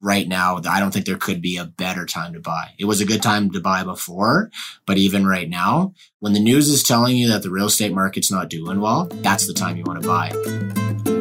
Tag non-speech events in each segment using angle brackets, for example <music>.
right now, I don't think there could be a better time to buy. It was a good time to buy before, but even right now, when the news is telling you that the real estate market's not doing well, that's the time you want to buy.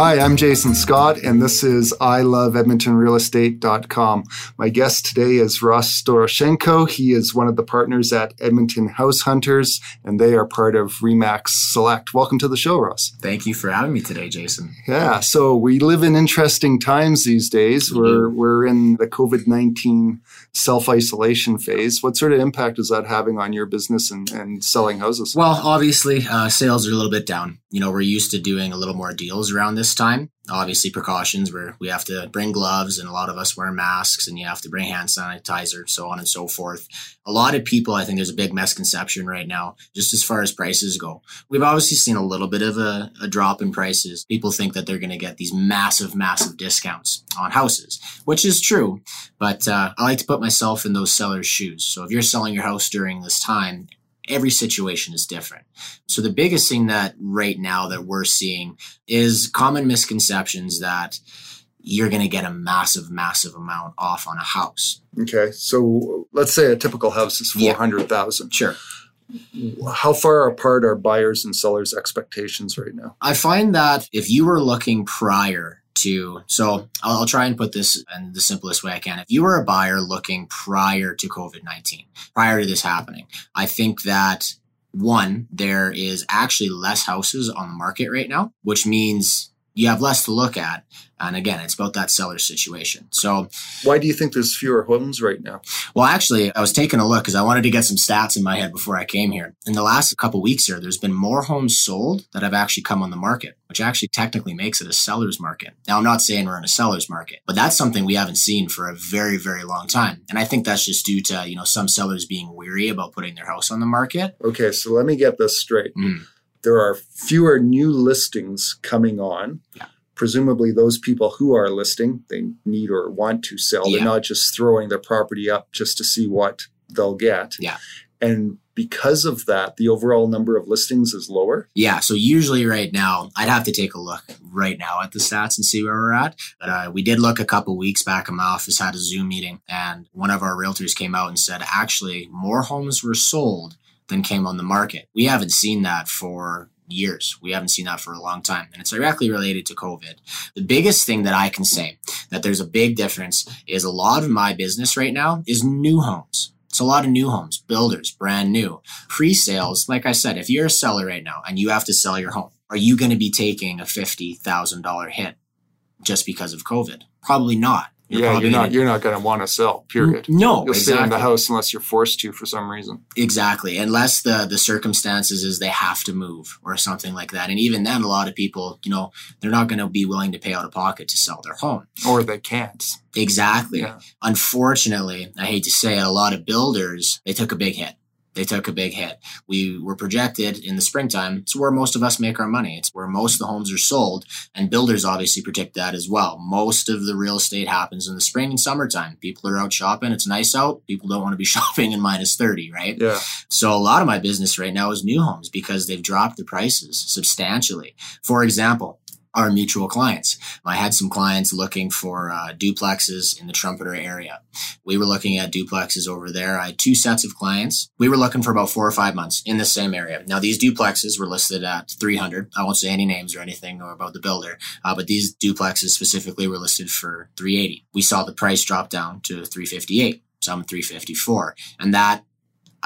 Hi, I'm Jason Scott, and this is I Love EdmontonRealEstate.com. My guest today is Ross Doroshenko. He is one of the partners at Edmonton House Hunters, and they are part of Remax Select. Welcome to the show, Ross. Thank you for having me today, Jason. Yeah, so we live in interesting times these days. We we're, we're in the COVID 19 self isolation phase. What sort of impact is that having on your business and, and selling houses? Well, obviously, uh, sales are a little bit down. You know, we're used to doing a little more deals around this time. Obviously, precautions where we have to bring gloves and a lot of us wear masks and you have to bring hand sanitizer, so on and so forth. A lot of people, I think there's a big misconception right now, just as far as prices go. We've obviously seen a little bit of a, a drop in prices. People think that they're going to get these massive, massive discounts on houses, which is true. But uh, I like to put myself in those sellers' shoes. So if you're selling your house during this time, every situation is different. So the biggest thing that right now that we're seeing is common misconceptions that you're going to get a massive, massive amount off on a house. Okay. So let's say a typical house is 400,000. Yeah. Sure. How far apart are buyers and sellers' expectations right now? I find that if you were looking prior so I'll, I'll, try and put this in the simplest way I can. If you were a buyer looking prior to COVID 19, prior to this happening, I think that one, there is actually less houses on the market right now, which means you have less to look at. And again, it's about that seller situation. So, why do you think there's fewer homes right now? Well, actually, I was taking a look because I wanted to get some stats in my head before I came here. In the last couple weeks here, there's been more homes sold that have actually come on the market, which actually technically makes it a seller's market. Now, I'm not saying we're in a seller's market, but that's something we haven't seen for a very, very long time. And I think that's just due to, you know, some sellers being weary about putting their house on the market. Okay, so let me get this straight. Mm. There are fewer new listings coming on. Yeah. Presumably those people who are listing they need or want to sell. Yeah. they're not just throwing their property up just to see what they'll get. Yeah. And because of that the overall number of listings is lower. Yeah so usually right now i'd have to take a look right now at the stats and see where we're at. But uh, we did look a couple weeks back in my office had a zoom meeting and one of our realtors came out and said actually more homes were sold than came on the market we haven't seen that for years. We haven't seen that for a long time. And it's directly related to COVID. The biggest thing that I can say that there's a big difference is a lot of my business right now is new homes. It's a lot of new homes, builders, brand new. Pre sales, like I said, if you're a seller right now and you have to sell your home, are you going to be taking a $50,000 hit just because of COVID? Probably not. You're yeah, you're not gonna, you're not going to want to sell. Period. No, you'll exactly. stay in the house unless you're forced to for some reason. Exactly, unless the the circumstances is they have to move or something like that. And even then, a lot of people, you know, they're not going to be willing to pay out of pocket to sell their home, or they can't. Exactly. Yeah. Unfortunately, I hate to say it, a lot of builders they took a big hit they took a big hit. We were projected in the springtime. It's where most of us make our money. It's where most of the homes are sold. And builders obviously predict that as well. Most of the real estate happens in the spring and summertime. People are out shopping. It's nice out. People don't want to be <laughs> shopping in minus 30, right? Yeah. So a lot of my business right now is new homes because they've dropped the prices substantially. For example, our mutual clients. I had some clients looking for uh, duplexes in the Trumpeter area. We were looking at duplexes over there. I had two sets of clients. We were looking for about four or five months in the same area. Now, these duplexes were listed at 300. I won't say any names or anything or about the builder, uh, but these duplexes specifically were listed for 380. We saw the price drop down to 358 some 354 and that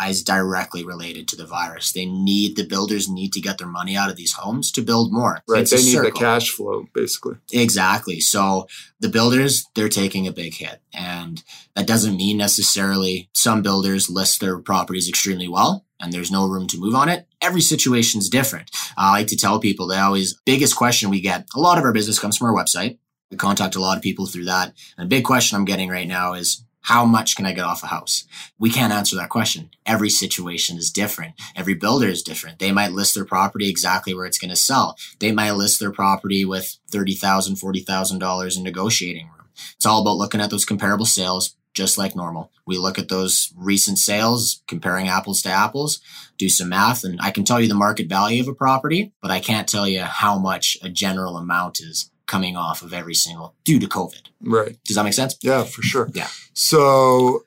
is directly related to the virus. They need the builders need to get their money out of these homes to build more. Right. It's they need circle. the cash flow, basically. Exactly. So the builders, they're taking a big hit. And that doesn't mean necessarily some builders list their properties extremely well and there's no room to move on it. Every situation's different. I like to tell people they always biggest question we get, a lot of our business comes from our website. We contact a lot of people through that. And a big question I'm getting right now is how much can I get off a house? We can't answer that question. Every situation is different. Every builder is different. They might list their property exactly where it's going to sell. They might list their property with $30,000, $40,000 in negotiating room. It's all about looking at those comparable sales, just like normal. We look at those recent sales, comparing apples to apples, do some math, and I can tell you the market value of a property, but I can't tell you how much a general amount is coming off of every single due to COVID. Right. Does that make sense? Yeah, for sure. Yeah. So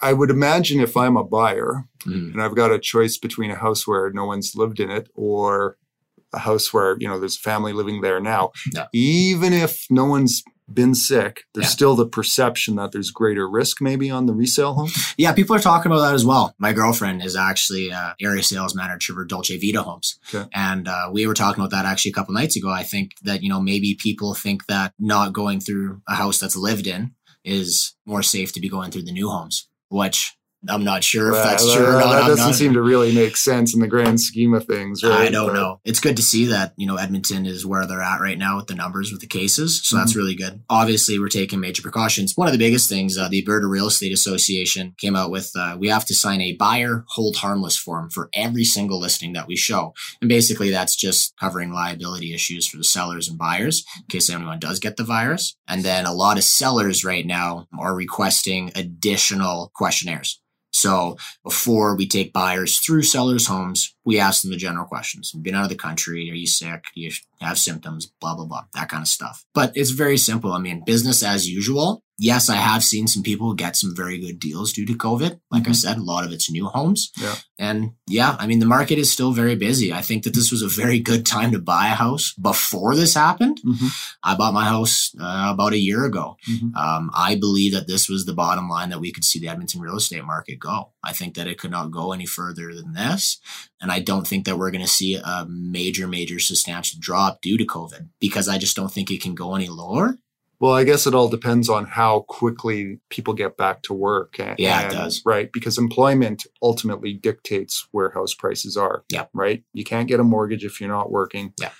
I would imagine if I'm a buyer Mhm. and I've got a choice between a house where no one's lived in it or a house where, you know, there's a family living there now, Yeah. even if no one's been sick, there's Yeah. still the perception that there's greater risk maybe on the resale home. Yeah, people are talking about that as well. My girlfriend is actually uh, area sales manager for Dolce Vita Homes, Okay. and uh, we were talking about that actually a couple nights ago. I think that you know maybe people think that not going through a house that's lived in is more safe to be going through the new homes, which I'm not sure if that's true or that- not. That doesn't not- seem to really make sense in the grand scheme of things, right? I don't But- know. It's good to see that, you know, Edmonton is where they're at right now with the numbers with the cases. So Mm-hmm. that's really good. Obviously, we're taking major precautions. One of the biggest things, uh, the Alberta Real Estate Association came out with, uh, we have to sign a buyer hold harmless form for every single listing that we show. And basically that's just covering liability issues for the sellers and buyers in case anyone does get the virus. And then a lot of sellers right now are requesting additional questionnaires. So before we take buyers through sellers' homes, we ask them the general questions. Been out of the country? Are you sick? Do you have symptoms? Blah, blah, blah. That kind of stuff. But it's very simple. I mean, business as usual. Yes, I have seen some people get some very good deals due to COVID. Like I Mhm. said, a lot of it's new homes. Yeah. And yeah, I mean, the market is still very busy. I think that this was a very good time to buy a house before this happened. Mhm. I bought my house uh, about a year ago. Mhm. Um, I believe that this was the bottom line that we could see the Edmonton real estate market go. I think that it could not go any further than this. And I don't think that we're going to see a major, major substantial drop due to COVID because I just don't think it can go any lower. Well, I guess it all depends on how quickly people get back to work. and- Yeah, it does. Right. Because employment ultimately dictates where house prices are. Yeah. Right. You can't get a mortgage if you're not working. Yeah.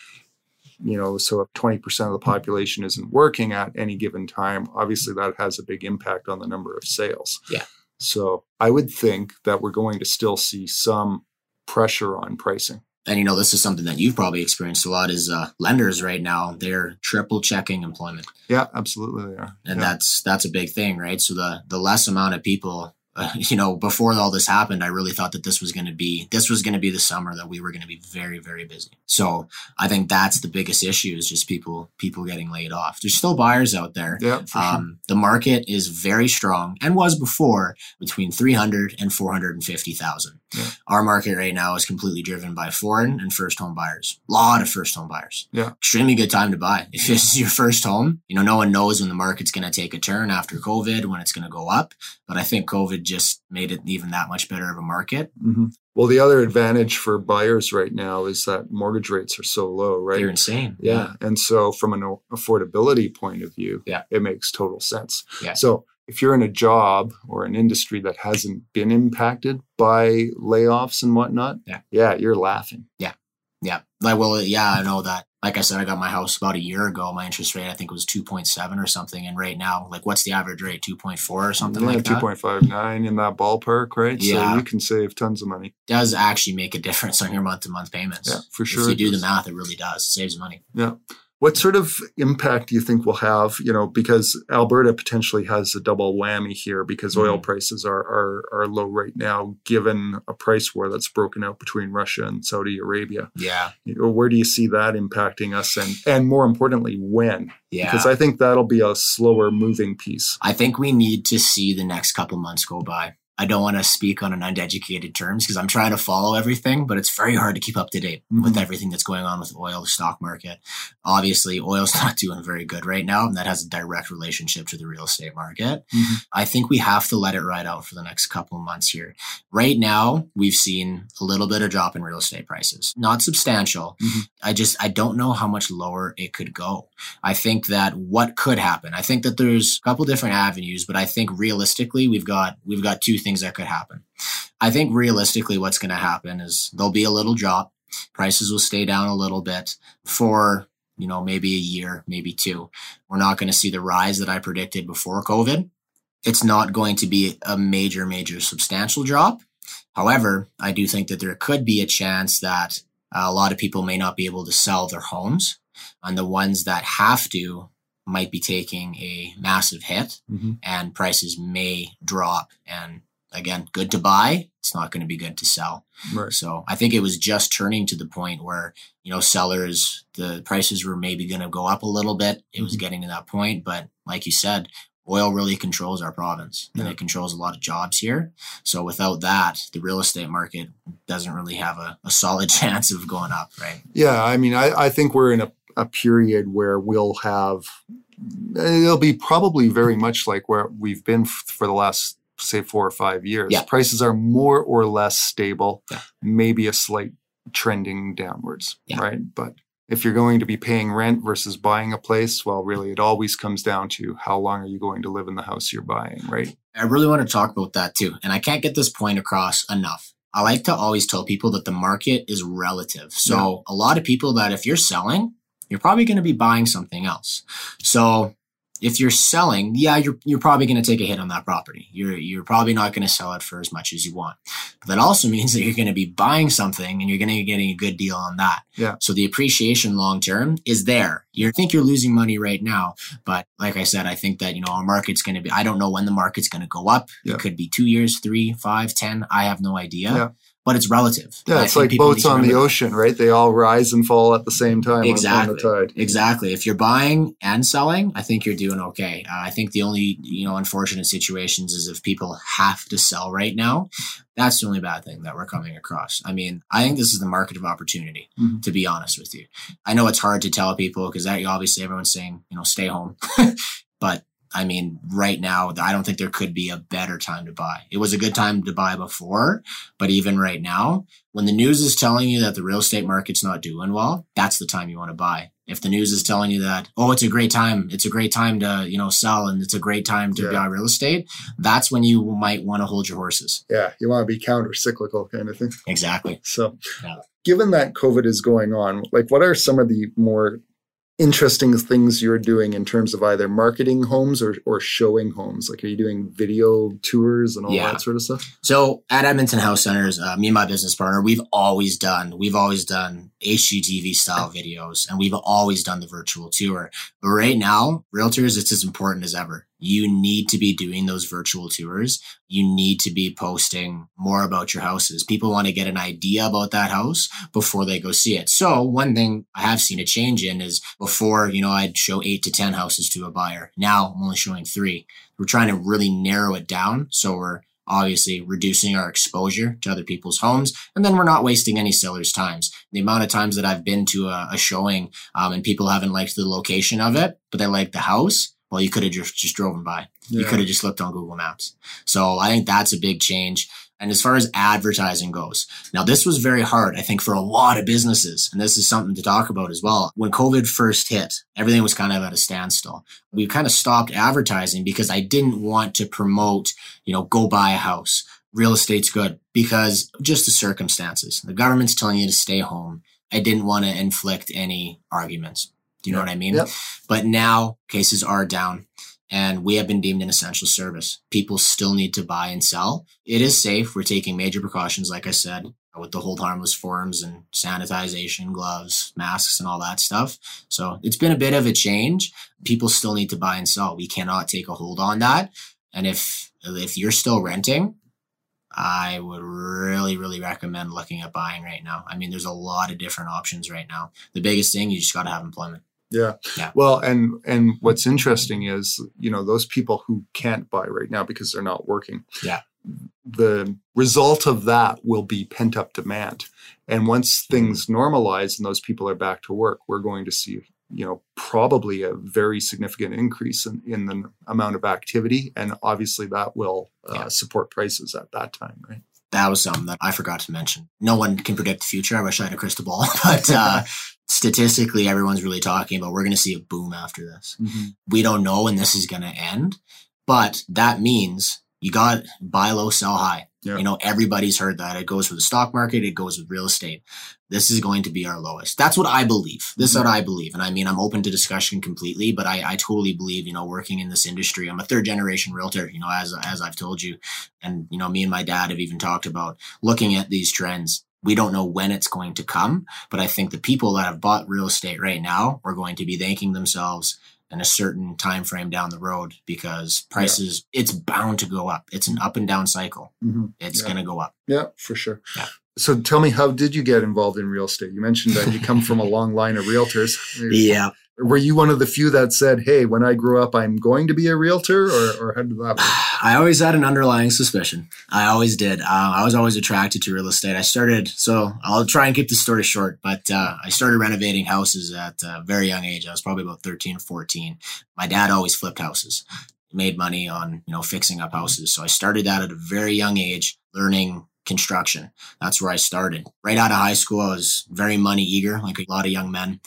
You know, so if 20% of the population isn't working at any given time, obviously that has a big impact on the number of sales. Yeah. So I would think that we're going to still see some pressure on pricing. And you know, this is something that you've probably experienced a lot is uh, lenders right now, they're triple checking employment. Yeah, absolutely they are. and yeah. that's that's a big thing right so the the less amount of people uh, <laughs> you know before all this happened i really thought that this was going to be this was going to be the summer that we were going to be very very busy so i think that's the biggest issue is just people people getting laid off there's still buyers out there yeah, for sure. um, the market is very strong and was before between 300 and 450,000. Yeah. Our market right now is completely driven by foreign and first home buyers. A lot of first home buyers. Yeah. Extremely good time to buy. If this is your first home, you know, no one knows when the market's going to take a turn after COVID, when it's going to go up. But I think COVID just made it even that much better of a market. hmm Well, the other advantage for buyers right now is that mortgage rates are so low, right? They're insane. yeah. And so, from an affordability point of view, Yeah. it makes total sense. Yeah. So, if you're in a job or an industry that hasn't been impacted by layoffs and whatnot, Yeah. yeah, you're laughing. Yeah. Yeah. Like, well, yeah, I know that. Like I said, I got my house about a year ago. My interest rate, I think, was 2.7 or something. And right now, like, what's the average rate? 2.4 or something yeah, like two that? point five nine in that ballpark, right? Yeah. So you can save tons of money. Does actually make a difference on your month to month payments. Yeah, for sure. If you do the math, it really does. It saves money. Yeah. What sort of impact do you think will have, you know, because Alberta potentially has a double whammy here because oil Mhm. prices are, are are low right now, given a price war that's broken out between Russia and Saudi Arabia. Yeah. You know, where do you see that impacting us and and more importantly, when? Yeah. Because I think that'll be a slower moving piece. I think we need to see the next couple months go by. I don't want to speak on an uneducated terms because I'm trying to follow everything, but it's very hard to keep up to date with Mhm. everything that's going on with oil, the stock market. Obviously, oil's <laughs> not doing very good right now, and that has a direct relationship to the real estate market. Mhm. I think we have to let it ride out for the next couple of months here. Right now, we've seen a little bit of drop in real estate prices, not substantial. Mhm. I just I don't know how much lower it could go. I think that what could happen. I think that there's a couple different avenues, but I think realistically we've got we've got two things that could happen. I think realistically what's going to happen is there'll be a little drop. Prices will stay down a little bit for, you know, maybe a year, maybe two. We're not going to see the rise that I predicted before COVID. It's not going to be a major major substantial drop. However, I do think that there could be a chance that uh, a lot of people may not be able to sell their homes and the ones that have to might be taking a massive hit Mm-hmm. and prices may drop. And again, good to buy. It's not going to be good to sell. Right. So I think it was just turning to the point where, you know, sellers, the prices were maybe going to go up a little bit. It was Mhm. getting to that point. But like you said, oil really controls our province and Yeah. it controls a lot of jobs here. So without that, the real estate market doesn't really have a, a solid <laughs> chance of going up, right? Yeah, I mean, I, I think we're in a, a period where we'll have, it'll be probably very much like where we've been f- for the last, say, four or five years. Yeah. Prices are more or less stable, Yeah. maybe a slight trending downwards, Yeah. right? But if you're going to be paying rent versus buying a place, well, really, it always comes down to how long are you going to live in the house you're buying, right? I really want to talk about that too. And I can't get this point across enough. I like to always tell people that the market is relative. So a lot of people that if you're selling, you're probably going to be buying something else. So if you're selling, yeah, you're you're probably going to take a hit on that property. You're you're probably not going to sell it for as much as you want. But that also <laughs> means that you're going to be buying something and you're going to be getting a good deal on that. Yeah. So the appreciation long term is there. You think you're losing money right now, but like I said, I think that you know our market's going to be. I don't know when the market's going to go up. Yeah. It could be two years, three, five, ten. I have no idea. Yeah. But it's relative. Yeah, it's like boats on the ocean, right? They all rise and fall at the same time Exactly. the tide. Exactly. If you're buying and selling, I think you're doing okay. Uh, I think the only you know unfortunate situations is if people have to sell right now. That's the only bad thing that we're coming across. I mean, I think this is the market of opportunity. Mhm. To be honest with you, I know it's hard to tell people because that you obviously everyone's saying you know stay home, <laughs> but I mean, right now, I don't think there could be a better time to buy. It was a good time to buy before, but even right now, when the news is telling you that the real estate market's not doing well, that's the time you want to buy. If the news is telling you that, oh, it's a great time, it's a great time to, you know, sell and it's a great time to Yeah. buy real estate, that's when you might want to hold your horses. Yeah, you want to be counter cyclical kind of thing. Exactly. So, Yeah. given that COVID is going on, like what are some of the more interesting things you're doing in terms of either marketing homes or, or showing homes? Like, are you doing video tours and all Yeah. that sort of stuff? So at Edmonton House Hunters, uh, me and my business partner, we've always done, we've always done HGTV style videos and we've always done the virtual tour. But right now, realtors, it's as important as ever. You need to be doing those virtual tours. You need to be posting more about your houses. People want to get an idea about that house before they go see it. So one thing I have seen a change in is before, you know, I'd show eight to 10 houses to a buyer. Now I'm only showing three. We're trying to really narrow it down. So we're obviously reducing our exposure to other people's homes and then we're not wasting any sellers times the amount of times that i've been to a, a showing um, and people haven't liked the location of it but they like the house well you could have just, just driven by you could have just looked on google maps so i think that's a big change and as far as advertising goes now this was very hard i think for a lot of businesses and this is something to talk about as well when covid first hit everything was kind of at a standstill we kind of stopped advertising because i didn't want to promote you know, go buy a house. Real estate's good because just the circumstances. The government's telling you to stay home. I didn't want to inflict any arguments. Do you know what I mean? Yep. But now cases are down and we have been deemed an essential service. People still need to buy and sell. It is safe. We're taking major precautions, like I said, with the hold harmless forms and sanitization, gloves, masks, and all that stuff. So it's been a bit of a change. People still need to buy and sell. We cannot take a hold on that. And if if you're still renting, I would really, really recommend looking at buying right now. I mean, there's a lot of different options right now. The biggest thing, you just got to have employment. Yeah. Yeah. Well, and and what's interesting is, you know, those people who can't buy right now because they're not working. Yeah. The result of that will be pent up demand. And once things normalize and those people are back to work, we're going to see, you know, probably a very significant increase in, in the amount of activity. And obviously that will uh, Yeah. support prices at that time, right? That was something that I forgot to mention. No one can predict the future. I wish I had a crystal ball, <laughs> but uh, statistically, everyone's really talking about we're going to see a boom after this. Mm-hmm. We don't know when this is going to end, but that means you got buy low, sell high. Yeah. You know, everybody's heard that. It goes with the stock market, it goes with real estate. This is going to be our lowest. That's what I believe. This is what mm-hmm. I believe. And I mean, I'm open to discussion completely, but I, I totally believe, you know, working in this industry, I'm a third generation realtor, you know, as, as I've told you. And, you know, me and my dad have even talked about looking at these trends. We don't know when it's going to come, but I think the people that have bought real estate right now are going to be thanking themselves in a certain time frame down the road because prices it's bound to go up. It's an up and down cycle. Mhm. It's Yeah. going to go up. Yeah, for sure. Yeah. So tell me, how did you get involved in real estate? You mentioned that you come from a long line of realtors. <laughs> Yeah. Were you one of the few that said, "Hey, when I grow up, I'm going to be a realtor," or, or how did that work? <sighs> I always had an underlying suspicion. I always did. Uh, I was always attracted to real estate. I started, so I'll try and keep the story short, but uh, I started renovating houses at a very young age. I was probably about 13 or 14. My dad always flipped houses, made money on, you know, fixing up houses. So I started that at a very young age, learning construction. That's where I started. Right out of high school, I was very money eager, like a lot of young men.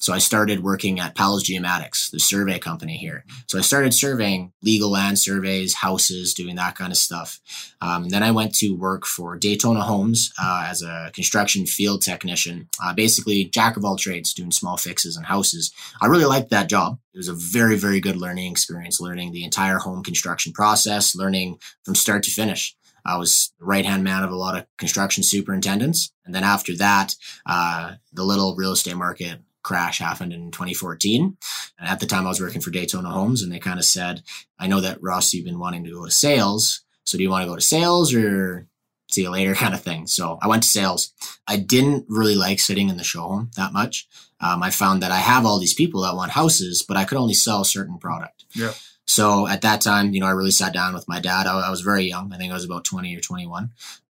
So I started working at Pals Geomatics, the survey company here. So I started surveying legal land surveys, houses, doing that kind of stuff. Um, then I went to work for Daytona Homes uh, as a construction field technician, uh, basically jack of all trades, doing small fixes and houses. I really liked that job. It was a very, very good learning experience, learning the entire home construction process, learning from start to finish. I was right hand man of a lot of construction superintendents. And then after that, uh, the little real estate market crash happened in 2014. And at the time, I was working for Daytona Homes, and they kind of said, I know that Ross, you've been wanting to go to sales. So do you want to go to sales or see you later <laughs> kind of thing? So I went to sales. I didn't really like sitting in the showroom that much. Um, I found that I have all these people that want houses, but I could only sell a certain product. Yeah. So at that time, you know, I really sat down with my dad. I, I was very young. I think I was about 20 or 21.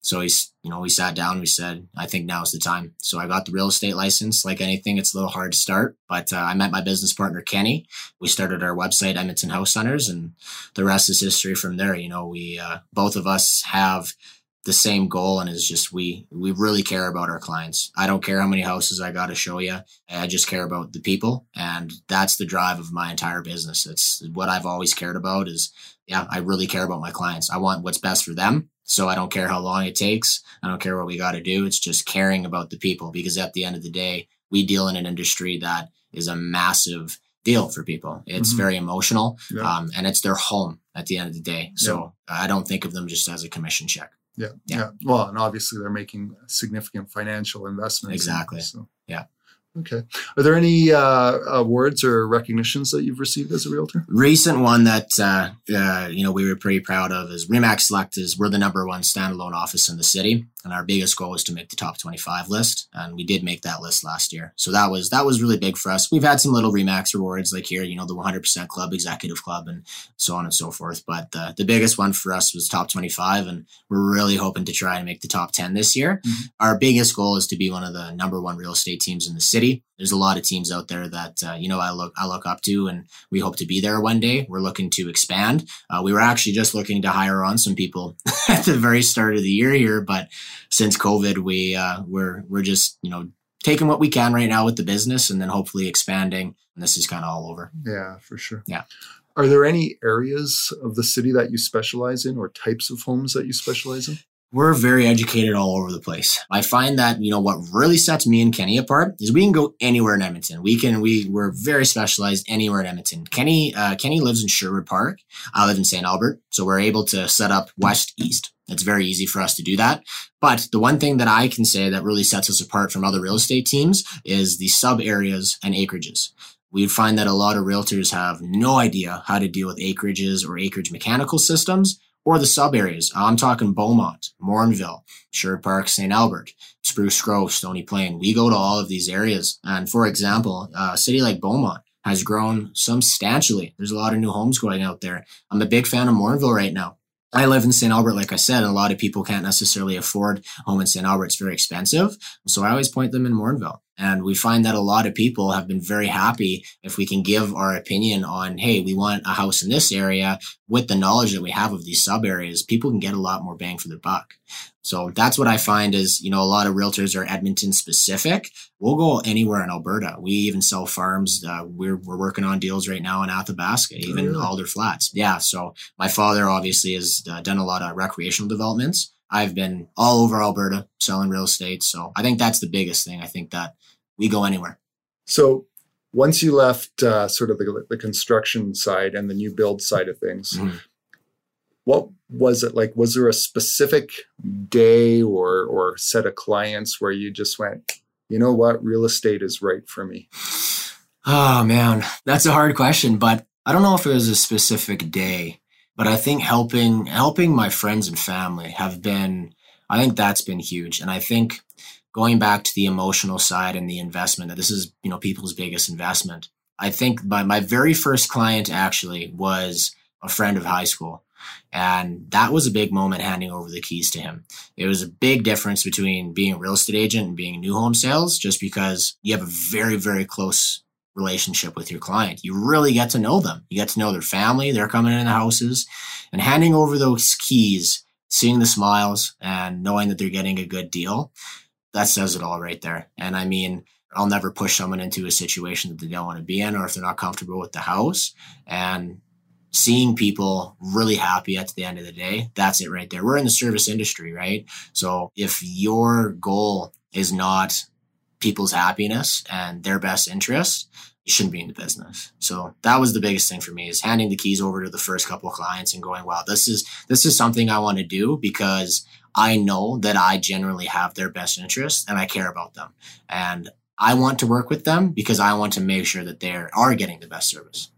So he's, you know, we sat down. We said, I think now is the time. So I got the real estate license. Like anything, it's a little hard to start, but uh, I met my business partner Kenny. We started our website, Edmonton House Hunters, and the rest is history from there. You know, we uh, both of us have the same goal, and is just we we really care about our clients. I don't care how many houses I got to show you. I just care about the people, and that's the drive of my entire business. It's what I've always cared about. Is yeah, I really care about my clients. I want what's best for them. So I don't care how long it takes. I don't care what we got to do. It's just caring about the people because at the end of the day, we deal in an industry that is a massive deal for people. It's Mhm. very emotional Yeah. um, and it's their home at the end of the day. So I don't think of them just as a commission check. Yeah, Yeah. yeah. Well, and obviously they're making significant financial investments. Exactly. So. Yeah. Okay. Are there any uh, awards or recognitions that you've received as a realtor? Recent one that uh, uh, you know we were pretty proud of is Remax Select is we're the number one standalone office in the city, and our biggest goal was to make the top 25 list, and we did make that list last year. So that was that was really big for us. We've had some little Remax rewards like here, you know, the 100% Club, Executive Club, and so on and so forth. But the the biggest one for us was top 25, and we're really hoping to try and make the top 10 this year. Mhm. Our biggest goal is to be one of the number one real estate teams in the city. There's a lot of teams out there that uh, you know I look I look up to, and we hope to be there one day. We're looking to expand. Uh, we were actually just looking to hire on some people <laughs> at the very start of the year here, but since COVID, we uh, we're we're just you know taking what we can right now with the business, and then hopefully expanding. And this is kind of all over. Yeah, for sure. Yeah. Are there any areas of the city that you specialize in or types of homes that you specialize in? We're very educated all over the place. I find that, you know, what really sets me and Kenny apart is we can go anywhere in Edmonton. We can, we, we're very specialized anywhere in Edmonton. Kenny, uh, Kenny lives in Sherwood Park. I live in St. Albert. So we're able to set up west, east. It's very easy for us to do that. But the one thing that I can say that really sets us apart from other real estate teams is the sub areas and acreages. We find that a lot of realtors have no idea how to deal with acreages or acreage mechanical systems or the sub areas. I'm talking Beaumont, Morinville, Sherwood Park, St. Albert, Spruce Grove, Stony Plain. We go to all of these areas. And for example, a city like Beaumont has grown substantially. There's a lot of new homes going out there. I'm a big fan of Morinville right now. I live in St. Albert, like I said, and a lot of people can't necessarily afford a home in St. Albert. It's very expensive. So I always point them in Morinville. And we find that a lot of people have been very happy if we can give our opinion on, hey, we want a house in this area with the knowledge that we have of these sub areas, people can get a lot more bang for their buck. So that's what I find is, you know, a lot of realtors are Edmonton specific. We'll go anywhere in Alberta. We even sell farms. Uh, we're, we're working on deals right now in Athabasca, even really? Alder Flats. Yeah. So my father obviously has uh, done a lot of recreational developments. I've been all over Alberta selling real estate. So I think that's the biggest thing. I think that we go anywhere. So once you left uh, sort of the, the construction side and the new build side of things, Mhm. what was it like? Was there a specific day or or set of clients where you just went, you know what, real estate is right for me? <sighs> Oh man, that's a hard question, but I don't know if it was a specific day, but I think helping helping my friends and family have been I think that's been huge. And I think going back to the emotional side and the investment, that this is, you know, people's biggest investment. I think my, my very first client actually was a friend of high school. And that was a big moment handing over the keys to him. It was a big difference between being a real estate agent and being new home sales, just because you have a very, very close relationship with your client. You really get to know them. You get to know their family, they're coming in the houses, and handing over those keys, seeing the smiles and knowing that they're getting a good deal, that says it all right there. And I mean, I'll never push someone into a situation that they don't want to be in or if they're not comfortable with the house. And seeing people really happy at the end of the day, that's it right there. We're in the service industry, right? So if your goal is not people's happiness and their best interest, you shouldn't be in the business. So that was the biggest thing for me is handing the keys over to the first couple of clients and going, wow, this is this is something I want to do because I know that I generally have their best interest and I care about them. And I want to work with them because I want to make sure that they are getting the best service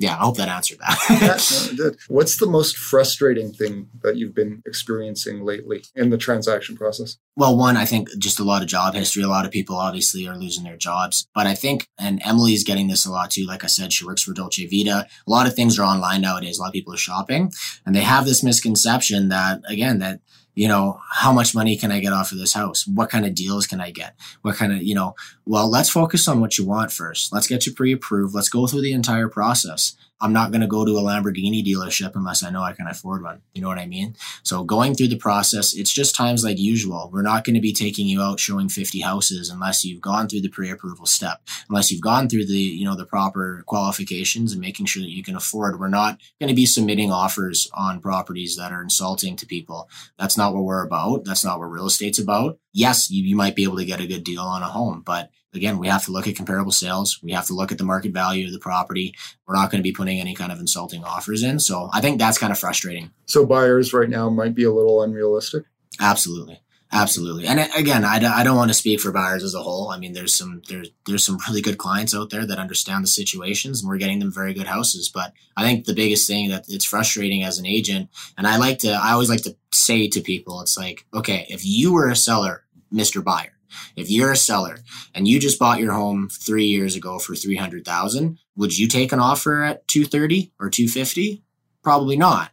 yeah, I hope that answered that. yeah, no. <laughs> What's the most frustrating thing that you've been experiencing lately in the transaction process? Well, one, I think just a lot of job history. A lot of people obviously are losing their jobs. But I think, and Emily's getting this a lot too. Like I said, she works for Dolce Vita. A lot of things are online nowadays. A lot of people are shopping and they have this misconception that, again, that you know, how much money can I get off of this house? What kind of deals can I get? What kind of, you know, well, let's focus on what you want first. Let's get you pre approved. Let's go through the entire process. I'm not going to go to a Lamborghini dealership unless I know I can afford one. You know what I mean? So going through the process, it's just times like usual. We're not going to be taking you out showing 50 houses unless you've gone through the pre-approval step, unless you've gone through the, you know, the proper qualifications and making sure that you can afford. We're not going to be submitting offers on properties that are insulting to people. That's not what we're about. That's not what real estate's about. Yes, you, you might be able to get a good deal on a home, but again, we have to look at comparable sales. We have to look at the market value of the property. We're not going to be putting any kind of insulting offers in. So I think that's kind of frustrating. So buyers right now might be a little unrealistic. Absolutely. Absolutely. And uh, again, I, I don't want to speak for buyers as a whole. I mean, there's some, there's, there's some really good clients out there that understand the situations and we're getting them very good houses. But I think the biggest thing that it's frustrating as an agent, and I like to, I always like to say to people, it's like, okay, if you were a seller, Mr. Buyer, if you're a seller and you just bought your home three years ago for 300,000, would you take an offer at 230 or 250? Probably not.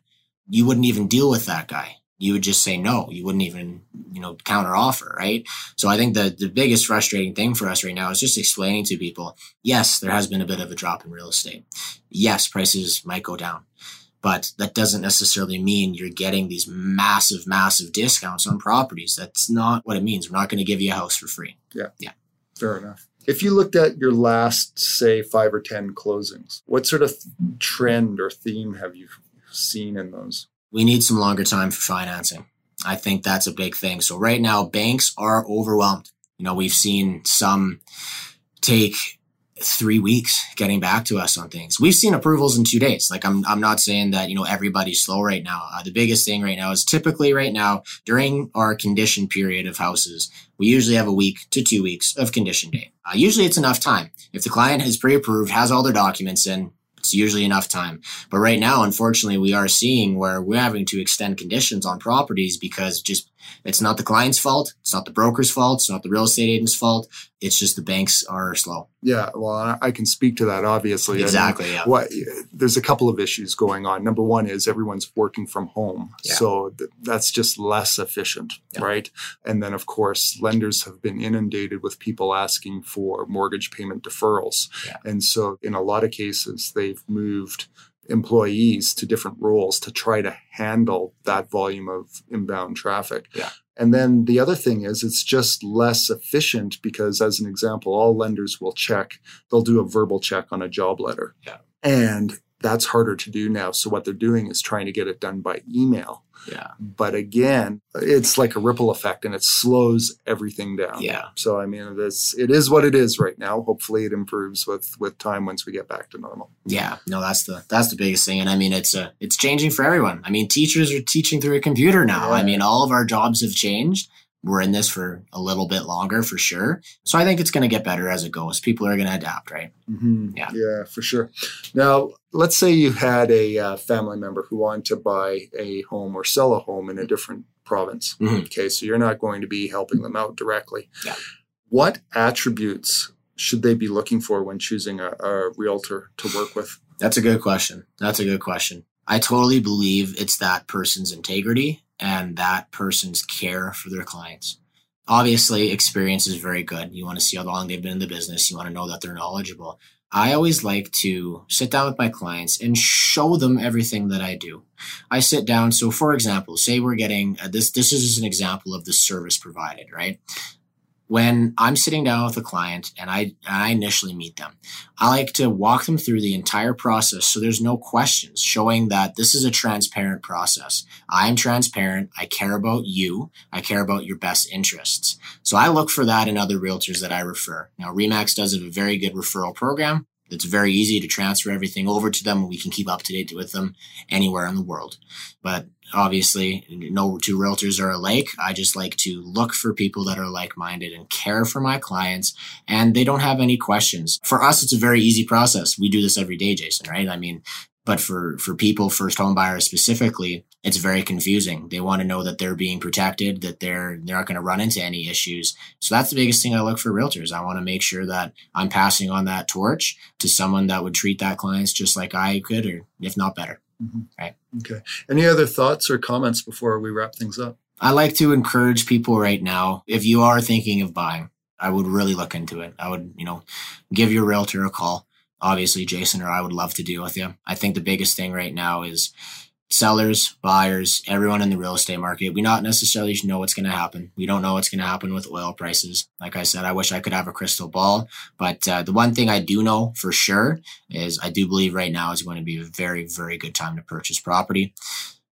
You wouldn't even deal with that guy. You would just say no. You wouldn't even, you know, counter offer, right? So I think the, the biggest frustrating thing for us right now is just explaining to people, yes, there has been a bit of a drop in real estate. Yes, prices might go down but that doesn't necessarily mean you're getting these massive, massive discounts on properties. That's not what it means. We're not going to give you a house for free. Yeah. Yeah. Fair enough. If you looked at your last, say, five or 10 closings, what sort of trend or theme have you seen in those? We need some longer time for financing. I think that's a big thing. So, right now, banks are overwhelmed. You know, we've seen some take three weeks getting back to us on things. We've seen approvals in two days. Like I'm, I'm not saying that, you know, everybody's slow right now. Uh, the biggest thing right now is typically right now during our condition period of houses, we usually have a week to two weeks of condition day. Uh, usually it's enough time. If the client has pre-approved, has all their documents in, it's usually enough time. But right now, unfortunately, we are seeing where we're having to extend conditions on properties because just it's not the client's fault. It's not the broker's fault. It's not the real estate agent's fault. It's just the banks are slow. Yeah, well, I can speak to that obviously. Exactly. Yeah. What there's a couple of issues going on. Number one is everyone's working from home, yeah. so th- that's just less efficient, yeah. right? And then of course, lenders have been inundated with people asking for mortgage payment deferrals, and so in a lot of cases, they've moved employees to different roles to try to handle that volume of inbound traffic. Yeah. And then the other thing is it's just less efficient because as an example, all lenders will check, they'll do a verbal check on a job letter. Yeah. And that's harder to do now. So what they're doing is trying to get it done by email. Yeah. But again, it's like a ripple effect and it slows everything down. Yeah. So I mean it's it is what it is right now. Hopefully it improves with with time once we get back to normal. Yeah. No, that's the that's the biggest thing. And I mean it's a it's changing for everyone. I mean teachers are teaching through a computer now. Yeah. I mean all of our jobs have changed we're in this for a little bit longer for sure. So I think it's going to get better as it goes. People are going to adapt, right? Mm-hmm. Yeah. Yeah, for sure. Now, let's say you had a uh, family member who wanted to buy a home or sell a home in a different province. Mm-hmm. Okay, so you're not going to be helping them out directly. Yeah. What attributes should they be looking for when choosing a, a realtor to work with? That's a good question. That's a good question. I totally believe it's that person's integrity and that person's care for their clients. Obviously, experience is very good. You want to see how long they've been in the business. You want to know that they're knowledgeable. I always like to sit down with my clients and show them everything that I do. I sit down. So, for example, say we're getting uh, this. This is just an example of the service provided, right? When I'm sitting down with a client and I, I initially meet them, I like to walk them through the entire process so there's no questions, showing that this is a transparent process. I am transparent. I care about you. I care about your best interests. So I look for that in other realtors that I refer. Now, Remax does have a very good referral program. It's very easy to transfer everything over to them and we can keep up to date with them anywhere in the world. But obviously, no two realtors are alike. I just like to look for people that are like minded and care for my clients and they don't have any questions. For us, it's a very easy process. We do this every day, Jason, right? I mean, but for, for people, first home buyers specifically, it's very confusing. They want to know that they're being protected, that they're, they're not going to run into any issues. So that's the biggest thing I look for realtors. I want to make sure that I'm passing on that torch to someone that would treat that clients just like I could, or if not better. Mm-hmm. Right. Okay. Any other thoughts or comments before we wrap things up? I like to encourage people right now. If you are thinking of buying, I would really look into it. I would, you know, give your realtor a call obviously Jason or I would love to deal with you. I think the biggest thing right now is sellers, buyers, everyone in the real estate market. We not necessarily know what's going to happen. We don't know what's going to happen with oil prices. Like I said, I wish I could have a crystal ball, but uh, the one thing I do know for sure is I do believe right now is going to be a very, very good time to purchase property.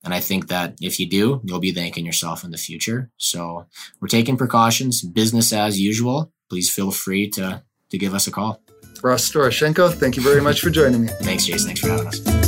And I think that if you do, you'll be thanking yourself in the future. So we're taking precautions, business as usual. Please feel free to to give us a call. Ross Doroshenko, thank you very much for joining me. Thanks, Jason. Thanks for having us.